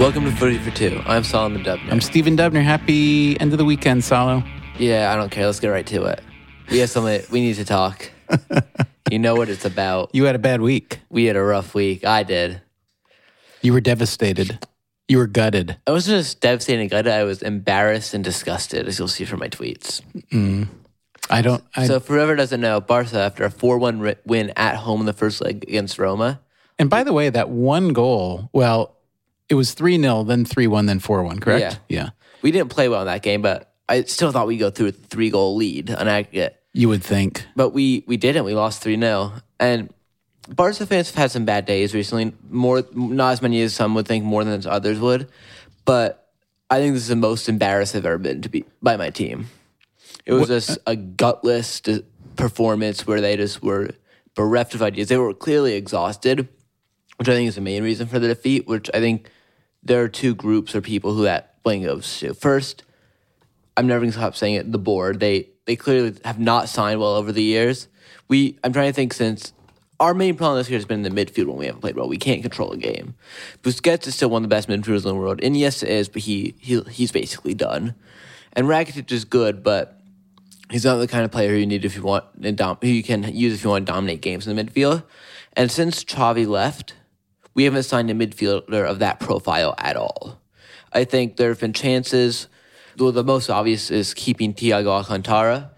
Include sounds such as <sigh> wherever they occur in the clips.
Welcome to Footy for Two. I'm Solomon Dubner. I'm Stephen Dubner. Happy end of the weekend, Salo. yeah, I don't care. Let's get right to it. We have something. We need to talk. <laughs> you know what it's about. You had a bad week. We had a rough week. I did. You were devastated. You were gutted. I wasn't just devastated and gutted. I was embarrassed and disgusted, as you'll see from my tweets. I don't. I, so, for whoever doesn't know, Barca, after a 4 1 win at home in the first leg against Roma, and by the way, that one goal. Well, it was three 0 then three one, then four one. Correct? Yeah. Yeah. we didn't play well in that game, but I still thought we'd go through a three goal lead on aggregate. You would think. but we we didn't. We lost three 0 and Barca fans have had some bad days recently. More, not as many as some would think, more than others would. But I think this is the most embarrassed I've ever been to be by my team. It was just a gutless performance where they just were bereft of ideas. They were clearly exhausted, which I think is the main reason for the defeat. Which I think there are two groups or people who that blame goes to. First, I'm never gonna stop saying it. The board they they clearly have not signed well over the years. We I'm trying to think since our main problem this year has been in the midfield when we haven't played well. We can't control a game. Busquets is still one of the best midfielders in the world, and yes, it is, but he, he he's basically done. And Rakitic is good, but he's not the kind of player you need if you want and who you can use if you want to dominate games in the midfield. And since Xavi left, we haven't signed a midfielder of that profile at all. I think there have been chances. The most obvious is keeping Thiago Alcantara.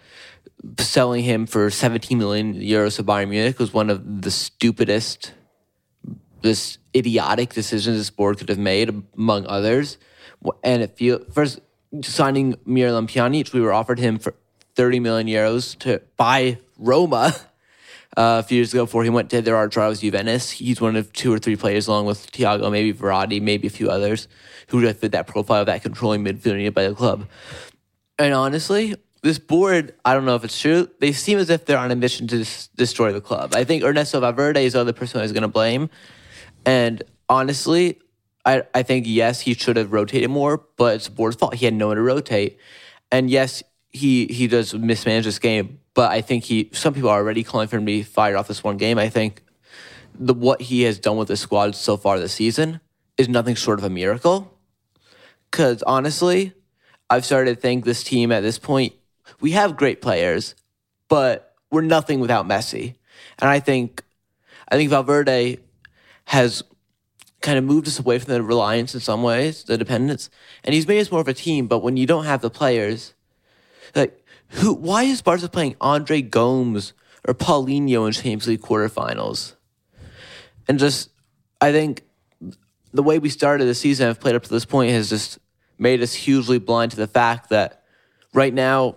Selling him for 17 million euros to Bayern Munich was one of the stupidest, this idiotic decisions this board could have made, among others. And it feel first signing Miralem Pjanic, we were offered him for 30 million euros to buy Roma <laughs> uh, a few years ago before he went to their rivals Juventus. He's one of two or three players, along with Thiago, maybe Verratti, maybe a few others, who really fit that profile of that controlling midfielder by the club. And honestly, this board, I don't know if it's true, they seem as if they're on a mission to dis- destroy the club. I think Ernesto Valverde is the other person I was going to blame. And honestly, I, I think, yes, he should have rotated more, but it's the board's fault. He had no one to rotate. And yes, he, he does mismanage this game, but I think he, some people are already calling for him to be fired off this one game. I think the what he has done with the squad so far this season is nothing short of a miracle. Because honestly, I've started to think this team at this point, we have great players, but we're nothing without Messi. And I think, I think Valverde has kind of moved us away from the reliance in some ways, the dependence, and he's made us more of a team. But when you don't have the players, who? Why is Barca playing Andre Gomes or Paulinho in Champions League quarterfinals? And just, I think the way we started the season, have played up to this point, has just made us hugely blind to the fact that right now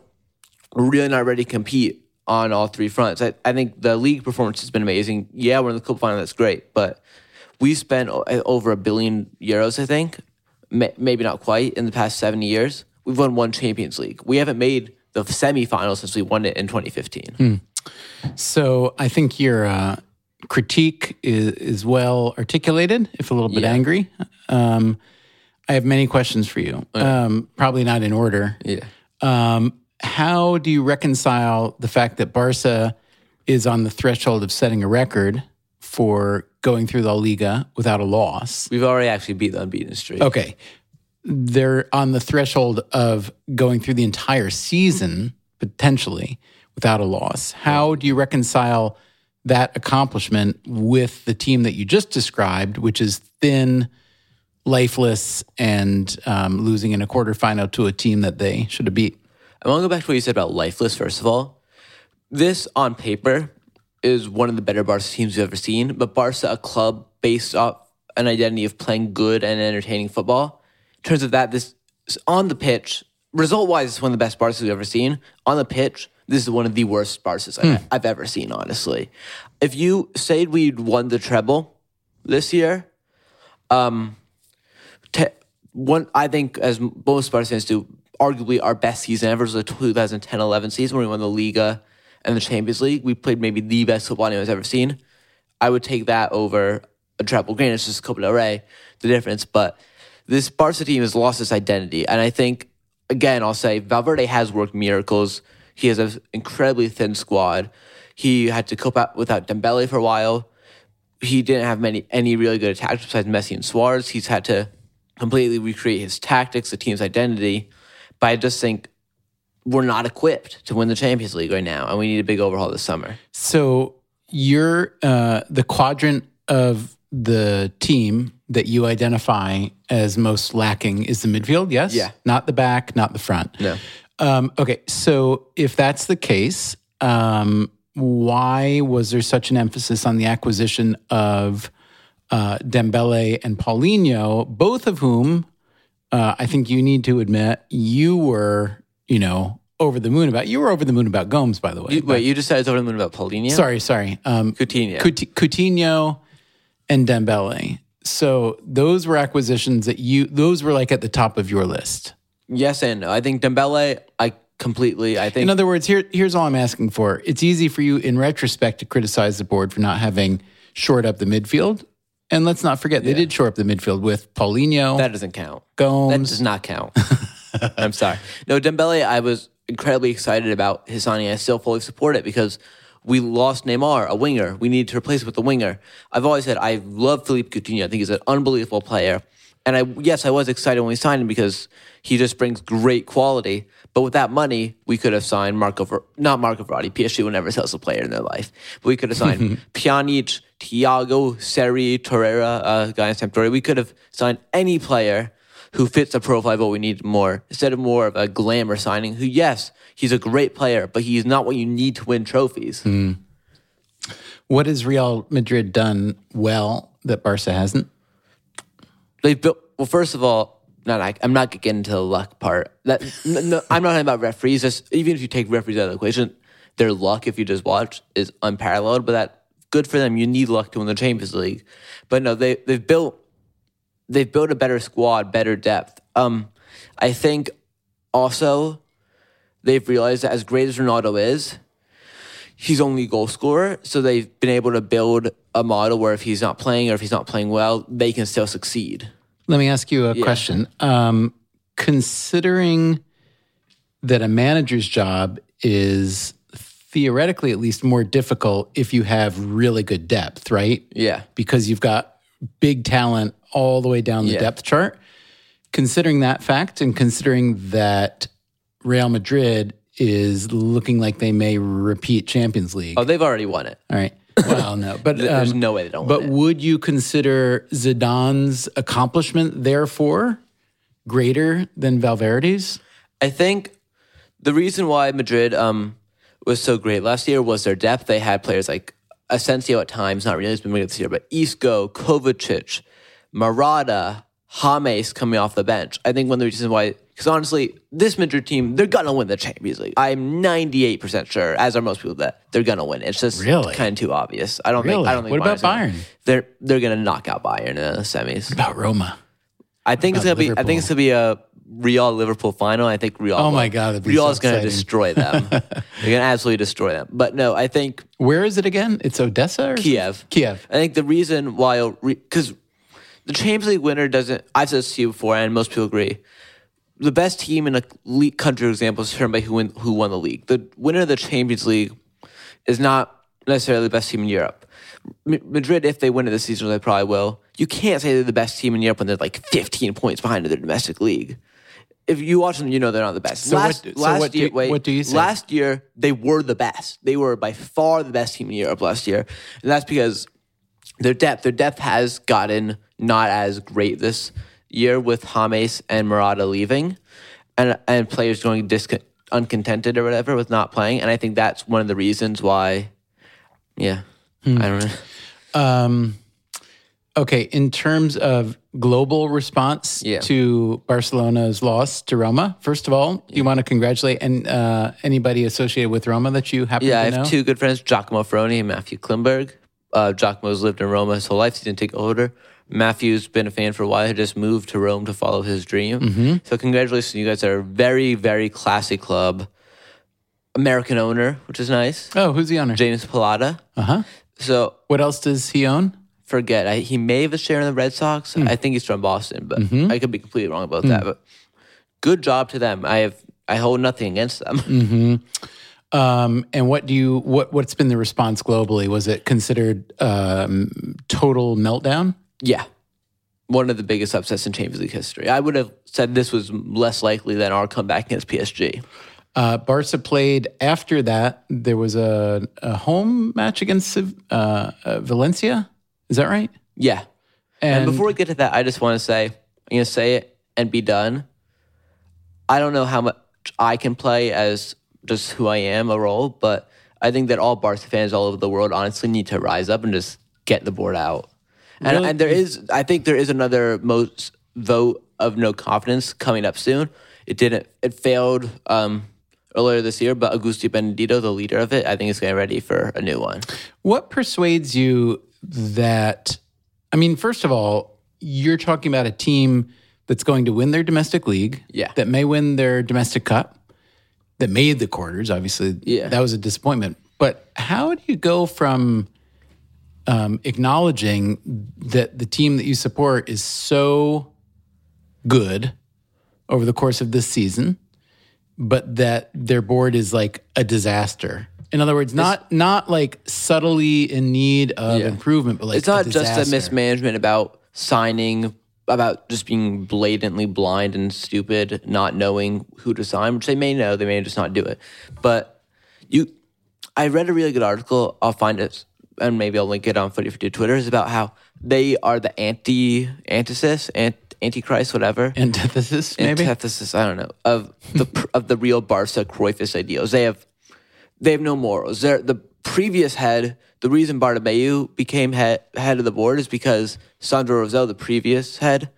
we're really not ready to compete on all three fronts. I, I think the league performance has been amazing. Yeah, we're in the cup final, that's great, but we spent eh, over a billion euros, I think, maybe not quite, in the past seven years. We've won one Champions League. We haven't made the semifinals since we won it in 2015. So I think your uh, critique is, is well articulated, if a little bit Yeah. angry. Um, I have many questions for you. Um, probably not in order. Yeah. Um, how do you reconcile the fact that Barca is on the threshold of setting a record for going through the Liga without a loss? We've already actually beat the unbeaten streak. Okay. They're on the threshold of going through the entire season, potentially, without a loss. How do you reconcile that accomplishment with the team that you just described, which is thin, lifeless, and um, losing in a quarterfinal to a team that they should have beat? I want to go back to what you said about lifeless, first of all. This, on paper, is one of the better Barca teams we've ever seen, but Barca, a club based off an identity of playing good and entertaining football. In terms of that, this on the pitch, result wise, it's one of the best Barca's we've ever seen. On the pitch, this is one of the worst Barca's I've, I've ever seen, honestly. If you said we'd won the treble this year, um, te- one I think as most Sparta fans do, arguably our best season ever was the 2010-11 season when we won the Liga and the Champions League. We played maybe the best football anyone's ever seen. I would take that over a treble. Granted, it's just Copa del Rey, the difference, but this Barca team has lost its identity, and I think again I'll say Valverde has worked miracles. He has an incredibly thin squad. He had to cope out without Dembele for a while he didn't have many any really good attacks besides Messi and Suarez. He's had to completely recreate his tactics, the team's identity. But I just think we're not equipped to win the Champions League right now, and we need a big overhaul this summer. So you're uh, the quadrant of the team that you identify as most lacking is the midfield. Yes. Yeah. Not the back, not the front. No. Um, okay. So if that's the case, um, why was there such an emphasis on the acquisition of uh, Dembele and Paulinho, both of whom uh, I think you need to admit you were, you know, over the moon about. You were over the moon about Gomes, by the way. You, wait, you just said it's over the moon about Paulinho? Sorry, sorry. Um, Coutinho. Coutinho and Dembele. So those were acquisitions that you. Those were like at the top of your list. yes and no. I think Dembele, I completely, I think In other words, here here's all I'm asking for. It's easy for you in retrospect to criticize the board for not having shored up the midfield. And let's not forget they did shore up the midfield with Paulinho, that doesn't count. Gomes. That does not count. <laughs> I'm sorry. No, Dembele, I was incredibly excited about his signing. I still fully support it because we lost Neymar, a winger. We need to replace him with a winger. I've always said I love Philippe Coutinho. I think he's an unbelievable player. And I yes, I was excited when we signed him because he just brings great quality. But with that money, we could have signed Marco, not Marco Verratti. PSG will never sell a player in their life. But we could have signed <laughs> Pjanic, Thiago, Seri, Torreira, uh, guy in Sampdoria. We could have signed any player who fits the profile of what we need more instead of more of a glamour signing. Who, yes, he's a great player, but he's not what you need to win trophies. what has Real Madrid done well that Barca hasn't? They've built well. First of all, not I, I'm not getting into the luck part. That n- no, I'm not talking about referees. Just even if you take referees out of the equation, their luck, if you just watch, is unparalleled. But that good for them. You need luck to win the Champions League. But no, they they've built they've built a better squad, better depth. Um, I think also they've realized that as great as Ronaldo is, he's only a goal scorer. So they've been able to build a model where if he's not playing or if he's not playing well, they can still succeed. Let me ask you a question. Um, considering that a manager's job is theoretically at least more difficult if you have really good depth, right? Yeah. Because you've got big talent all the way down the Yeah. depth chart. Considering that fact and considering that Real Madrid is looking like they may repeat Champions League. Oh, they've already won it. All right. Well, no, <laughs> but There's um, no way they don't but win it. would you consider Zidane's accomplishment therefore greater than Valverde's? I think the reason why Madrid um, was so great last year was their depth. They had players like Asensio at times, not really, he's been good this year, but Isco, Kovacic, Morata, James coming off the bench. I think one of the reasons why, because honestly, this Madrid team, they're going to win the Champions League. I'm 98% sure, as are most people, that they're going to win. It's just Really? kind of too obvious. I don't think. I don't think. What about Bayern's gonna- Bayern? They're they're going to knock out Bayern in the semis. What About Roma. I think it's gonna be. I think it's gonna be a Real Liverpool final. I think Real. Oh my God, Real so is gonna destroy them. <laughs> They're gonna absolutely destroy them. But no, I think Where is it again? It's Odessa or Kiev. Kiev. I think the reason why because the Champions League winner doesn't. I've said this to you before, and most people agree. The best team in a league country, for example, is determined by who win, who won the league. The winner of the Champions League is not necessarily the best team in Europe. M- Madrid, if they win it this season, they probably will. You can't say they're the best team in Europe when they're like 15 points behind in their domestic league. If you watch them, you know they're not the best. So last what- so last what do year, you- wait, what do you say? Last year, they were the best. They were by far the best team in Europe last year, and that's because their depth. Their depth has gotten not as great this year with James and Morata leaving, and and players going discon- uncontented or whatever with not playing. And I think that's one of the reasons why. Yeah, Hmm. I don't know. Um, okay, in terms of global response Yeah. to Barcelona's loss to Roma, first of all, do you want to congratulate and uh, anybody associated with Roma that you happen to know? Yeah, I have two good friends, Giacomo Froni and Matthew Klimberg. Uh, Giacomo's lived in Roma his whole life. He didn't take older. Matthew's been a fan for a while. He just moved to Rome to follow his dream. Mm-hmm. So congratulations, you guys are a very, very classy club. American owner, which is nice. Oh, who's the owner? James Pallotta. Uh huh. So What else does he own? forget. I, he may have a share in the Red Sox. Hmm. I think he's from Boston, but Mm-hmm. I could be completely wrong about that. But good job to them. I have I hold nothing against them. <laughs> Mm. Um, and what do you what what's been the response globally? Was it considered um, total meltdown? Yeah. one of the biggest upsets in Champions League history. I would have said this was less likely than our comeback against PSG. Uh, Barca played after that. There was a, a home match against uh, uh, Valencia. Is that right? Yeah. And, and before we get to that, I just want to say, I'm going to say it and be done. I don't know how much I can play as just who I am, a role, but I think that all Barca fans all over the world honestly need to rise up and just get the board out. And, really? and there is, I think there is another most vote of no confidence coming up soon. It didn't, it failed um, earlier this year, but Agustí Benedito, the leader of it, I think is getting ready for a new one. What persuades you that, I mean, first of all, you're talking about a team that's going to win their domestic league, yeah. that may win their domestic cup, that made the quarters. Obviously, yeah. that was a disappointment. But how do you go from um, acknowledging that the team that you support is so good over the course of this season, but that their board is like a disaster? In other words, not it's, not like subtly in need of yeah. improvement, but like it's not just a mismanagement about signing about just being blatantly blind and stupid, not knowing who to sign, which they may know, they may just not do it. But you, I read a really good article. I'll find it, and maybe I'll link it on Footy for Twitter. Is about how they are the anti antithesis, ant, antichrist, whatever antithesis, maybe antithesis. I don't know of the <laughs> of the real Barca Cruyffist ideals. They have they have no morals. They're the previous head the reason Bartomeu became head, head of the board is because Sandro Rosell, the previous head,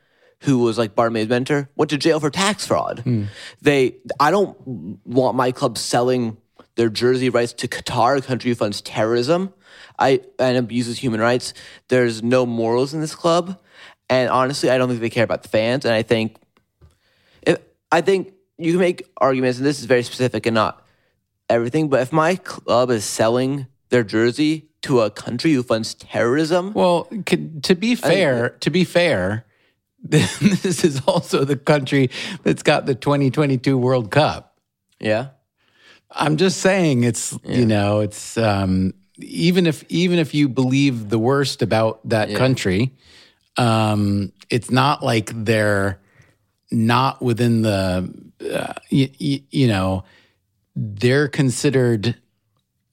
who was like Bartomeu's mentor, went to jail for tax fraud. Mm. They, I don't want my club selling their jersey rights to Qatar, a country who funds terrorism, I and abuses human rights. There's no morals in this club, and honestly, I don't think they care about the fans. And I think, if, I think you can make arguments, and this is very specific and not everything. But if my club is selling their jersey to a country who funds terrorism. Well, to be fair, I, to be fair, this is also the country that's got the 2022 World Cup. Yeah. I'm just saying it's yeah. you know, it's um even if even if you believe the worst about that yeah. country, um it's not like they're not within the uh, y- y- you know, they're considered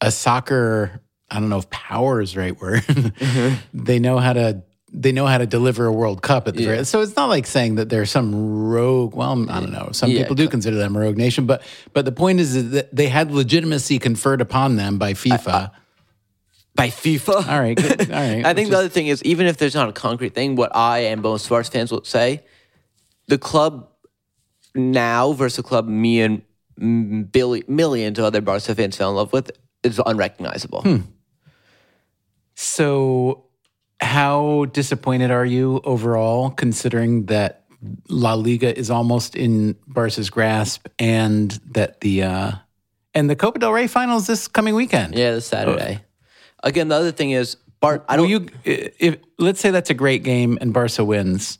a soccer I don't know if power is the right word. mm-hmm. <laughs> They know how to they know how to deliver a World Cup at the yeah. very so it's not like saying that there's some rogue well I don't know some yeah, people do consider them a rogue nation but but the point is, is that they had legitimacy conferred upon them by FIFA. I, I, by FIFA. All right, good. all <laughs> right. I think just, the other thing is even if there's not a concrete thing, what I and most Sparks fans will say, the club now versus the club me and billion, millions of other Barca fans fell in love with is unrecognizable. Hmm. So, how disappointed are you overall, considering that La Liga is almost in Barca's grasp, and that the uh, and the Copa del Rey finals this coming weekend? Yeah, this Saturday. Oh. Again, the other thing is Bart. I don't. you, if let's say that's a great game and Barca wins,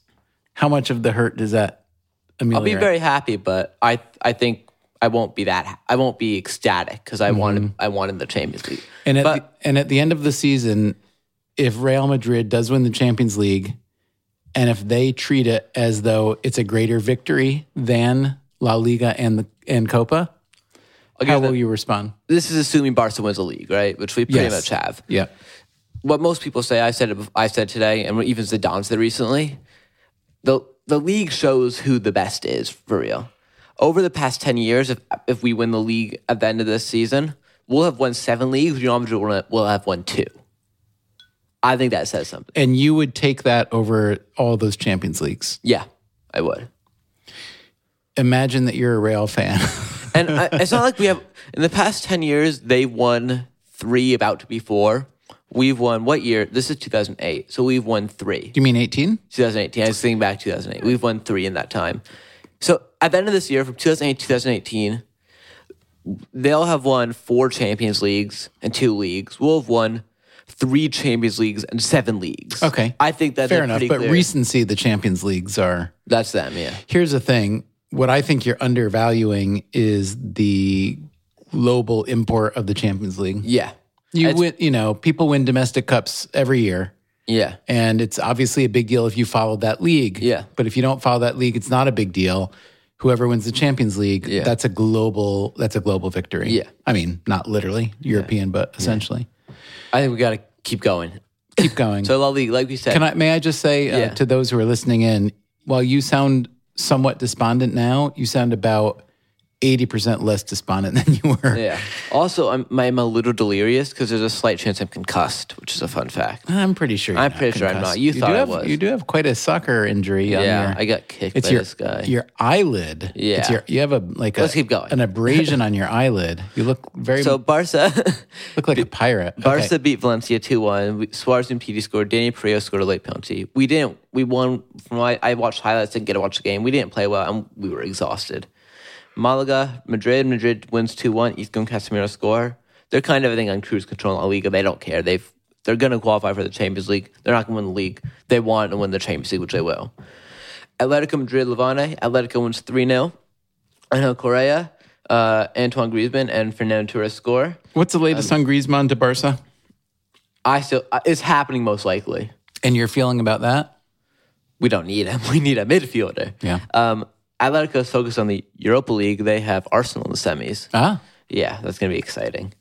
how much of the hurt does that? Ameliorate? I'll be very happy, but I I think I won't be that. I won't be ecstatic because I mm-hmm. wanted I wanted the Champions League. And at but, the, and at the end of the season, if Real Madrid does win the Champions League, and if they treat it as though it's a greater victory than La Liga and the and Copa, how will you respond? This is assuming Barca wins the league, right? Which we pretty yes. much have. Yeah. What most people say, I said it. I said today, and even Zidane said recently. The the league shows who the best is for real over the past 10 years, if, if we win the league at the end of this season, we'll have won seven leagues. Real Madrid will, will have won two. I think that says something. And you would take that over all those Champions Leagues? Yeah, I would. Imagine that you're a Real fan. <laughs> and I, it's not like we have, in the past 10 years, they won three, about to be four. We've won what year? This is 2008. So we've won three. Do You mean 18? 2018. I was thinking back 2008. We've won three in that time. So at the end of this year, from 2008 to 2018, they'll have won four Champions Leagues and two leagues. We'll have won three Champions Leagues and seven leagues. Okay. I think that's fair enough. But clear. recency, the Champions Leagues are. That's them, yeah. Here's the thing what I think you're undervaluing is the global import of the Champions League. Yeah. You win, you know, people win domestic cups every year. Yeah. And it's obviously a big deal if you followed that league. Yeah. But if you don't follow that league, it's not a big deal. Whoever wins the Champions League, Yeah. that's a global that's a global victory. Yeah. I mean, not literally European, but essentially. I think we got to keep going. Keep going. <laughs> So La Liga, like we said, Can I may I just say uh, to those who are listening in, while you sound somewhat despondent now, you sound about 80% less despondent than you were. yeah. Also, I'm, I'm a little delirious because there's a slight chance I'm concussed, which is a fun fact. I'm pretty sure. I'm pretty sure I'm not. You thought do I have, was. You do have quite a soccer injury. on Yeah, your, I got kicked It's by your this guy. your eyelid. Yeah. It's your, you have a like Let's a, keep going. an abrasion on your eyelid. You look very so Barca, <laughs> look like a pirate. Barca Okay. beat Valencia two one. Suarez and PD scored. Dani Parejo scored a late penalty. We didn't. We won. From my, I watched highlights. Didn't get to watch the game. We didn't play well, and we were exhausted. Malaga, Madrid. Madrid wins two one. Isco Casemiro score. They're kind of I think on cruise control in La Liga. They don't care. They've they're going to qualify for the Champions League. They're not going to win the league. They want to win the Champions League, which they will. Atletico Madrid, Levante. Atletico wins three 0 Angel Correa, uh, Antoine Griezmann, and Fernando Torres score. What's the latest Um, on Griezmann to Barca? I still uh, it's happening most likely. And your feeling about that? We don't need him. <laughs> We need a midfielder. Yeah. Um, Atletico is focused on the Europa League. They have Arsenal in the semis. Ah, Yeah, that's going to be exciting.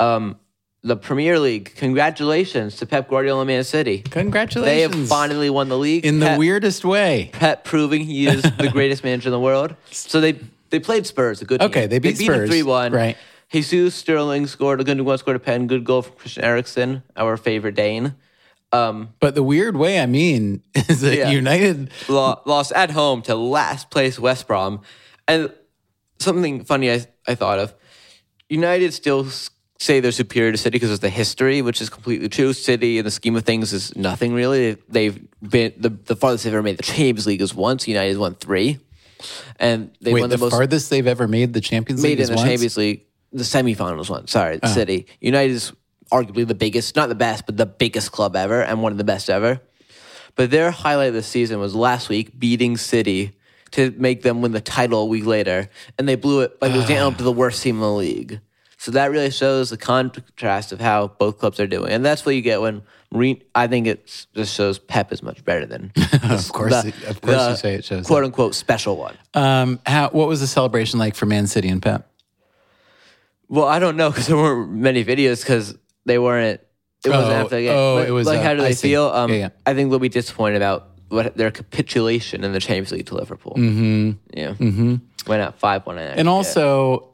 Um, the Premier League. Congratulations to Pep Guardiola and Man City. Congratulations. They have finally won the league in the weirdest way. Pep proving he is the <laughs> greatest manager in the world. So they they played Spurs. A good Okay, team. they beat Spurs, three one. right. Jesus Sterling scored a good one. Scored a pen. Good goal from Christian Eriksen, our favorite Dane. Um, but the weird way I mean <laughs> is that Yeah. United lost at home to last place West Brom. And something funny I, I thought of United still say they're superior to City because of the history, which is completely true. City, in the scheme of things, is nothing really. They've been the, the farthest they've ever made the Champions League is once. United won three. And they wait won the, the, most farthest they've ever made the Champions League made in is the once? Champions League, the semifinals one. Sorry, oh. City. United is arguably the biggest, not the best, but the biggest club ever and one of the best ever. But their highlight of the season was last week beating City to make them win the title a week later, and they blew it like it was to the worst team in the league. So that really shows the contrast of how both clubs are doing, and that's what you get when Mourinho. I think it just shows Pep is much better than <laughs> Of course, it- of course you say it shows quote unquote special one. Um, how, what was the celebration like for Man City and Pep? Well, I don't know because there weren't many videos because they weren't. It wasn't Oh, after the game. oh, But, it was, like uh, how do they see. feel? Um, Yeah, yeah. I think they'll be disappointed about what their capitulation in the Champions League to Liverpool. Mm-hmm. Yeah, mm-hmm. went out five one. And also,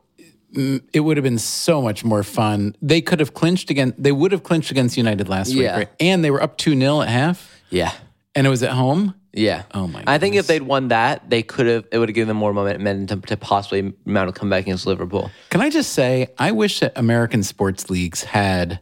mm, it would have been so much more fun. They could have clinched again. They would have clinched against United last week, right? And they were up 2 0 at half, yeah, and it was at home. yeah. Oh, my I think goodness. if they'd won that, they could have. It would have given them more momentum to possibly mount a comeback against Liverpool. Can I just say, I wish that American sports leagues had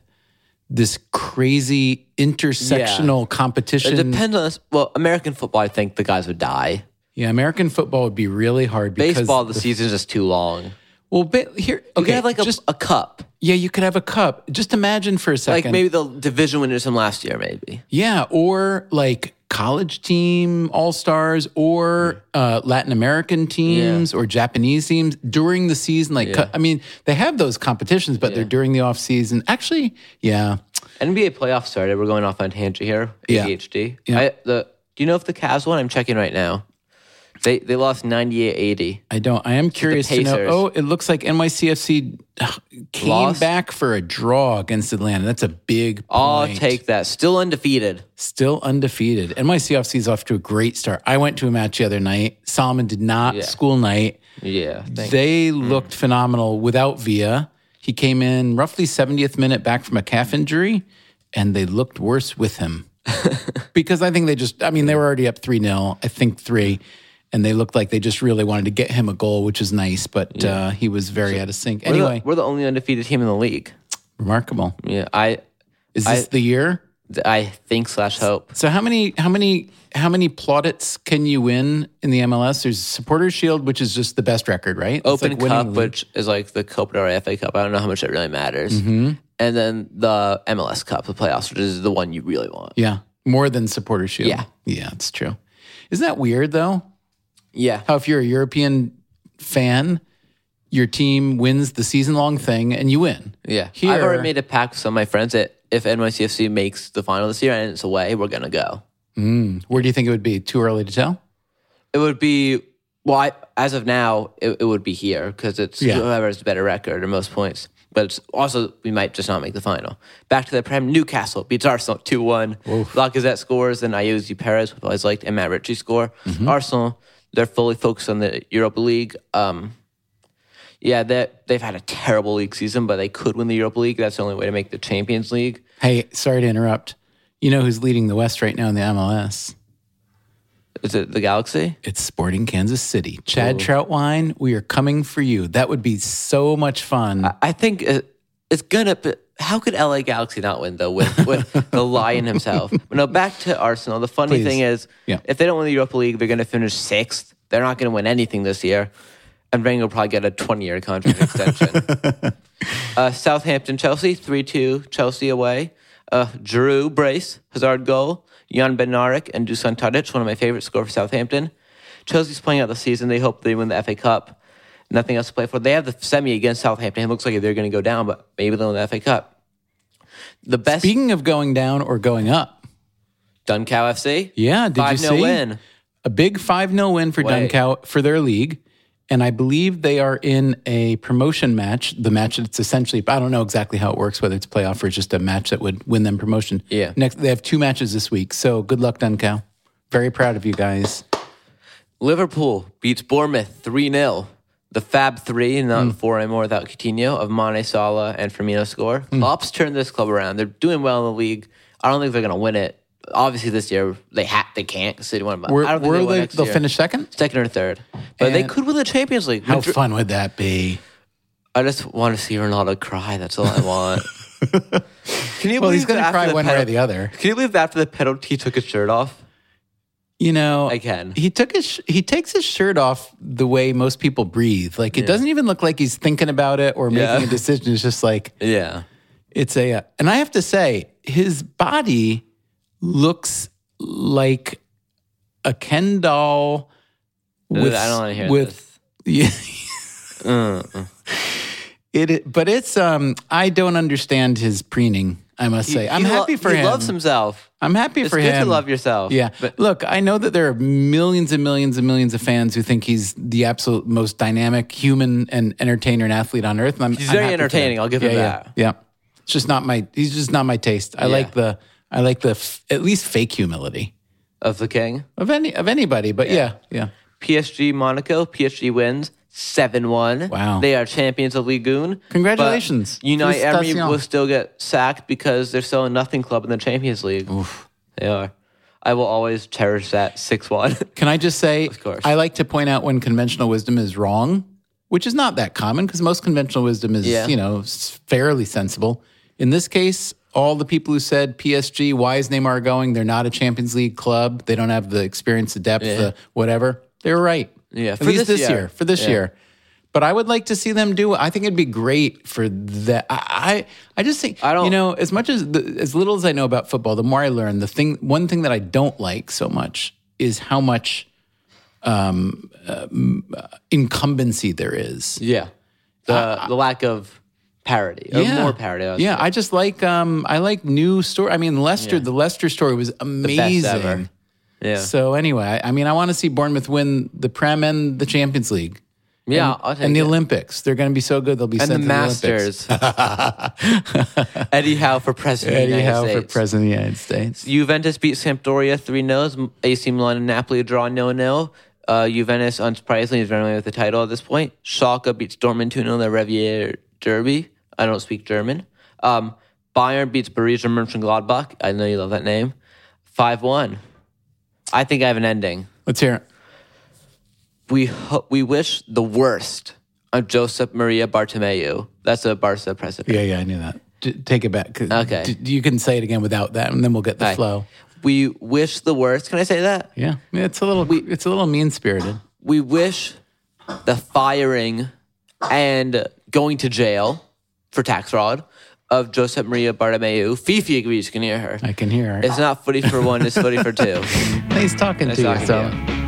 this crazy intersectional It competition. depends on this. Well, American football, I think the guys would die. yeah, American football would be really hard because Baseball, the season's just too long. well, ba- here You okay, could have like a, just a cup, yeah, you could have a cup. Just imagine for a second, like maybe the division winners from last year, maybe. Yeah, or like college team all stars, or uh, Latin American teams, or Japanese teams during the season. Like, co- I mean, they have those competitions, but they're during the off season. Actually, yeah, NBA playoffs started. We're going off on tangent here. Yeah. ADHD. Yeah. I, the, do you know if the Cavs won? I'm checking right now. They they lost 98-80. I don't. I am curious to know. Oh, it looks like NYCFC ugh, came Lost? back for a draw against Atlanta. That's a big. I'll take that. Still undefeated. Still undefeated. NYCFC is off to a great start. I went to a match the other night. Solomon did not. Yeah. School night. Yeah. They mm. looked phenomenal without Villa. He came in roughly 70th minute back from a calf injury, and they looked worse with him. <laughs> because I think they just, I mean, they were already up 3 0, I think three, and they looked like they just really wanted to get him a goal, which is nice, but uh, he was very out of sync. we're, the, Anyway, we're the only undefeated team in the league. remarkable. Yeah. I Is this the year? I think slash hope. So how many how many how many plaudits can you win in the MLS? There's Supporters Shield, which is just the best record, right? It's Open like Cup, which is like the Copa or FA Cup. I don't know how much it really matters. Mm-hmm. And then the MLS Cup, the playoffs, which is the one you really want. Yeah, more than Supporters Shield. Yeah. yeah, it's true. Isn't that weird though? Yeah. How if you're a European fan, your team wins the season long thing and you win. Yeah, Here- I've already made a pact with some of my friends that if NYCFC makes the final this year and it's away, we're gonna go. Hmm. Where do you think it would be? Too early to tell? It would be well, I, as of now, it, it would be here because it's Yeah. whoever has the better record or most points. But also we might just not make the final. Back to the Prem, Newcastle beats Arsenal two one. Lacazette scores, and Ayoze Perez, who I always liked, and Matt Ritchie score. Arsenal, they're fully focused on the Europa League. Um, yeah, they they've had a terrible league season, but they could win the Europa League. That's the only way to make the Champions League. Hey, sorry to interrupt. You know who's leading the West right now in the MLS? Is it the Galaxy? It's Sporting Kansas City. Chad Troutwine, we are coming for you. That would be so much fun. I think it- it's gonna. How could LA Galaxy not win though with with <laughs> the Lion himself? But no, back to Arsenal. The funny Please. thing is, Yeah. if they don't win the Europa League, they're gonna finish sixth. They're not gonna win anything this year, and Wenger will probably get a twenty year contract extension. <laughs> uh, Southampton, Chelsea, three two, Chelsea away. Uh, Giroud brace, Hazard goal, Jan Bednarek and Dusan Tadic, one of my favorite score for Southampton. Chelsea's playing out the season. They hope they win the FA Cup. Nothing else to play for. They have the semi against Southampton. It looks like they're going to go down, but maybe they'll win the FA Cup. The best Speaking of going down or going up, Dunkau FC. yeah, did you 5 0 see win. a big 5 0 win for Wait. Dunkau for their league? And I believe they are in a promotion match. The match that's essentially, I don't know exactly how it works, whether it's playoff or just a match that would win them promotion. Yeah. Next, they have two matches this week. So good luck, Dunkau. Very proud of you guys. Liverpool beats Bournemouth 3 0. The Fab Three, not Hmm. four anymore without Coutinho, of Mane, Salah, and Firmino score. Hmm. Klopp's turned this club around. They're doing well in the league. I don't think they're going to win it. Obviously, this year they ha- they can't because they won. But Where, I don't think where they win they, next they'll year. finish second? second or third. But they could win the Champions League. How Madrid- fun would that be? I just want to see Ronaldo cry. That's all I want. <laughs> Can you Well, he's going to cry the one way or the other. Can you believe that after the penalty he took his shirt off? You know, I can. He took his sh- he takes his shirt off the way most people breathe. Like it doesn't even look like he's thinking about it or Yeah. making a decision. It's just like Yeah. it's a. uh, and I have to say, his body looks like a Ken doll. With, I don't want to hear with this. <laughs> yeah. It, it, but it's um. I don't understand his preening. I must say, I'm He lo- happy for he him. loves himself. I'm happy It's for good him. to love yourself. Yeah. But Look, I know that there are millions and millions and millions of fans who think he's the absolute most dynamic human and entertainer and athlete on earth. And I'm, He's I'm very entertaining. I'll give yeah, him yeah, that. Yeah. It's just not my, he's just not my taste. I Yeah. like the, I like the, f- at least fake humility of the king. of any, of anybody. But yeah, yeah. PSG Monaco. PSG wins 7 1. Wow. They are champions of Ligue 1. Congratulations. But Unai Emery will still get sacked because they're still a nothing club in the Champions League. They are. I will always cherish that 6 1. <laughs> Can I just say, of course. I like to point out when conventional wisdom is wrong, which is not that common because most conventional wisdom is, Yeah. you know, fairly sensible. In this case, all the people who said PSG, why is Neymar going? They're not a Champions League club. They don't have the experience, the depth, the whatever. They were right. Yeah, At for least this this year. year. For this Yeah. year. But I would like to see them do. I think it'd be great for that. I, I, I just think I don't- You know, as much as the, as little as I know about football, the more I learn. The thing, one thing that I don't like so much is how much um, uh, incumbency there is. yeah. The, the lack of parity. Or more parity. I Yeah. I just like um, I like new story. I mean, Leicester. The Leicester story was amazing. Yeah. So anyway, I, I mean, I want to see Bournemouth win the Prem and the Champions League. yeah. and, and the it. Olympics. They're going to be so good. They'll be and the Masters. <laughs> Eddie Howe for president of the Eddie United Howe for president of the United States. Juventus beat Sampdoria 3 0. AC Milan and Napoli draw 0 0. Uh, Juventus, unsurprisingly, is running away with the title at this point. Schalke beats Dortmund 2 0 in the Revier Derby. I don't speak German. Um, Bayern beats Borussia Mönchengladbach. I know you love that name. 5 1. I think I have an ending. Let's hear it. We, ho- we wish the worst on Josep Maria Bartomeu. That's a Barca president. Yeah, yeah, I knew that. D- take it back. Okay. d- you can say it again without that, and then we'll get the Hi. flow. We wish the worst. Can I say that? Yeah, it's a little. it's a little mean spirited. <gasps> we wish the firing and going to jail for tax fraud of Josep Maria Bartomeu. Fifi agrees. You can hear her. I can hear. Her. It's not footy for one, it's footy for two. <laughs> Nice talking to you. talking to so. you.